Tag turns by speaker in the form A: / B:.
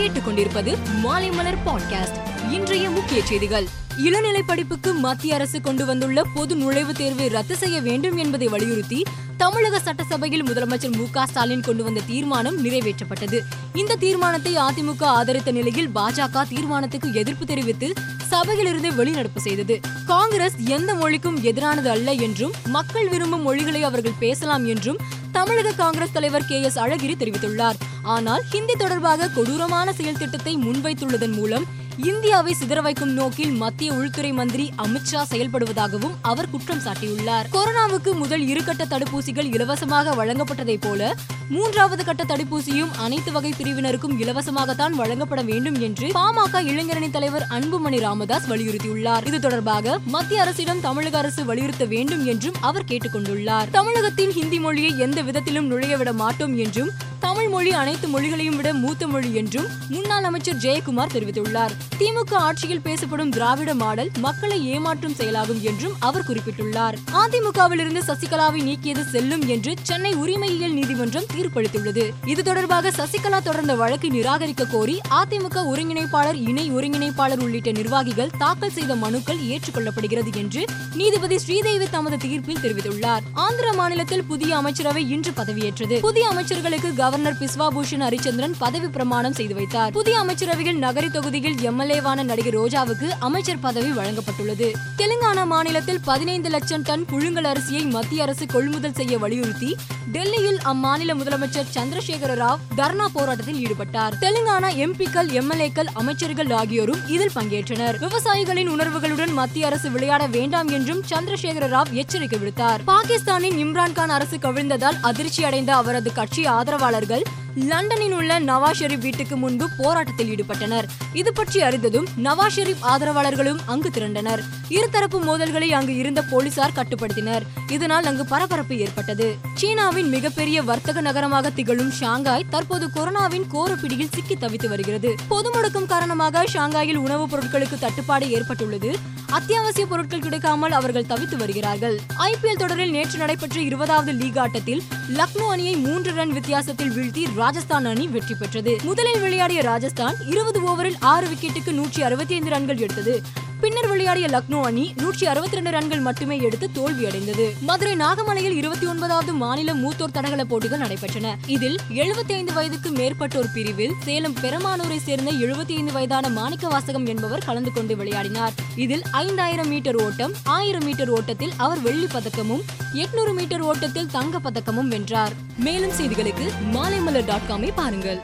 A: கேட்டுக்கொண்டிருப்பது மாலைமலர் பாட்காஸ்ட் இன்றைய முக்கிய செய்திகள். இளநிலை படிப்புக்கு மத்திய அரசு கொண்டு வந்துள்ள பொது நுழைவுத் தேர்வை ரத்து செய்ய வேண்டும் என்பதை வலியுறுத்தி தமிழக சட்டசபையில் முதலமைச்சர் மு ஸ்டாலின் கொண்டு வந்த தீர்மானம் நிறைவேற்றப்பட்டது. இந்த தீர்மானத்தை அதிமுக ஆதரித்த நிலையில் பாஜக தீர்மானத்துக்கு எதிர்ப்பு தெரிவித்து சபையிலிருந்து வெளிநடப்பு செய்தது. காங்கிரஸ் எந்த மொழிக்கும் எதிரானது அல்ல என்றும் மக்கள் விரும்பும் மொழிகளை அவர்கள் பேசலாம் என்றும் தமிழக காங்கிரஸ் தலைவர் கே எஸ் அழகிரி தெரிவித்துள்ளார். ஆனால் ஹிந்தி தொடர்பாக கொடூரமான செயல் திட்டத்தை முன்வைத்துள்ளதன் மூலம் இந்தியாவை சிதற வைக்கும் நோக்கில் மத்திய உள்துறை மந்திரி அமித்ஷா செயல்படுவதாகவும் அவர் குற்றம் சாட்டியுள்ளார். கொரோனாவுக்கு முதல் இரு கட்ட தடுப்பூசிகள் இலவசமாக வழங்கப்பட்டதைப் போல மூன்றாவது கட்ட தடுப்பூசியும் அனைத்து வகை பிரிவினருக்கும் இலவசமாகத்தான் வழங்கப்பட வேண்டும் என்று பாமக இளைஞரணி தலைவர் அன்புமணி ராமதாஸ் வலியுறுத்தியுள்ளார். இது தொடர்பாக மத்திய அரசிடம் தமிழக அரசு வலியுறுத்த வேண்டும் என்றும் அவர் கேட்டுக்கொண்டுள்ளார். தமிழகத்தின் ஹிந்தி மொழியை எந்த விதத்திலும் நுழைய விட மாட்டோம் என்றும் தமிழ் மொழி அனைத்து மொழிகளையும் விட மூத்த மொழி என்றும் முன்னாள் அமைச்சர் ஜெயக்குமார் தெரிவித்துள்ளார். திமுக ஆட்சியில் பேசப்படும் திராவிட மாடல் மக்களை ஏமாற்றும் செயலாகும் என்றும் அவர் குறிப்பிட்டுள்ளார். அதிமுகவிலிருந்து சசிகலாவை நீக்கியது செல்லும் என்று சென்னை உரிமையியல் நீதிமன்றம் தீர்ப்பளித்துள்ளது. இது தொடர்பாக சசிகலா தொடர்ந்த வழக்கு நிராகரிக்க கோரி அதிமுக ஒருங்கிணைப்பாளர் இணை ஒருங்கிணைப்பாளர் உள்ளிட்ட நிர்வாகிகள் தாக்கல் செய்த மனுக்கள் ஏற்றுக்கொள்ளப்படுகிறது என்று நீதிபதி ஸ்ரீதேவி தமது தீர்ப்பில் தெரிவித்துள்ளார். ஆந்திர மாநிலத்தில் புதிய அமைச்சரவை இன்று பதவியேற்றது. புதிய அமைச்சர்களுக்கு கவர்னர் பிஸ்வாபூஷன் ஹரிச்சந்திரன் பதவி பிரமாணம் செய்து வைத்தார். புதிய அமைச்சரவையில் நகரி தொகுதியில் எம்எல்ஏவான நடிகை ரோஜாவுக்கு அமைச்சர் பதவி வழங்கப்பட்டுள்ளது. தெலுங்கானா மாநிலத்தில் பதினைந்து லட்சம் டன் புழுங்கல் அரிசியை மத்திய அரசு கொள்முதல் செய்ய வலியுறுத்தி டெல்லியில் அம்மாநில முதலமைச்சர் சந்திரசேகர ராவ் தர்ணா போராட்டத்தில் ஈடுபட்டார். தெலுங்கானா எம்பிக்கள் எம்எல்ஏக்கள் அமைச்சர்கள் ஆகியோரும் இதில் பங்கேற்றனர். விவசாயிகளின் உணர்வுகளுடன் மத்திய அரசு விளையாட வேண்டாம் என்றும் சந்திரசேகர ராவ் எச்சரிக்கை விடுத்தார். பாகிஸ்தானின் இம்ரான்கான் அரசு கவிழ்ந்ததால் அதிர்ச்சி அடைந்த அவரது கட்சி ஆதரவாளர்கள் லண்டனில் உள்ள நவாஸ் ஷெரீப் வீட்டுக்கு முன்பு போராட்டத்தில் ஈடுபட்டனர். இது பற்றி அறிந்ததும் நவாஸ் ஷெரீப் ஆதரவாளர்களும் அங்கு திரண்டனர். இருதரப்பு மோதல்களை அங்கு இருந்த போலீசார் கட்டுப்படுத்தினர். இதனால் அங்கு பரபரப்பு ஏற்பட்டது. சீனாவின் மிகப்பெரிய வர்த்தக நகரமாக திகழும் ஷாங்காய் தற்போது கொரோனாவின் கோரப்பிடியில் சிக்கி தவித்து வருகிறது. பொது முடக்கம் காரணமாக ஷாங்காயில் உணவுப் பொருட்களுக்கு தட்டுப்பாடு ஏற்பட்டுள்ளது. அத்தியாவசிய பொருட்கள் கிடைக்காமல் அவர்கள் தவித்து வருகிறார்கள். ஐபிஎல் தொடரில் நேற்று நடைபெற்ற இருபதாவது லீக் ஆட்டத்தில் லக்னோ அணியை மூன்று ரன் வித்தியாசத்தில் வீழ்த்தி ராஜஸ்தான் அணி வெற்றி பெற்றது. முதலில் விளையாடிய ராஜஸ்தான் இருபது ஓவரில் ஆறு விக்கெட்டுக்கு நூற்றி அறுபத்தி ஐந்து ரன்கள் எடுத்தது. பின்னர் விளையாடிய லக்னோ அணி நூற்றி அறுபத்தி ரெண்டு ரன்கள் மட்டுமே எடுத்து தோல்வியடைந்தது. மதுரை நாகமலையில் இருபத்தி ஒன்பதாவது மாநில மூத்தோர் தடகள போட்டிகள் நடைபெற்றன. இதில் எழுபத்தி ஐந்து வயதுக்கு மேற்பட்டோர் பிரிவில் சேலம் பெருமானூரை சேர்ந்த எழுபத்தி ஐந்து வயதான மாணிக்க வாசகம் என்பவர் கலந்து கொண்டு விளையாடினார். இதில் ஐந்தாயிரம் மீட்டர் ஓட்டம் ஆயிரம் மீட்டர் ஓட்டத்தில் அவர் வெள்ளி பதக்கமும் எட்நூறு மீட்டர் ஓட்டத்தில் தங்க பதக்கமும் வென்றார். மேலும் செய்திகளுக்கு மாலைமலர் டாட் காமை பாருங்கள்.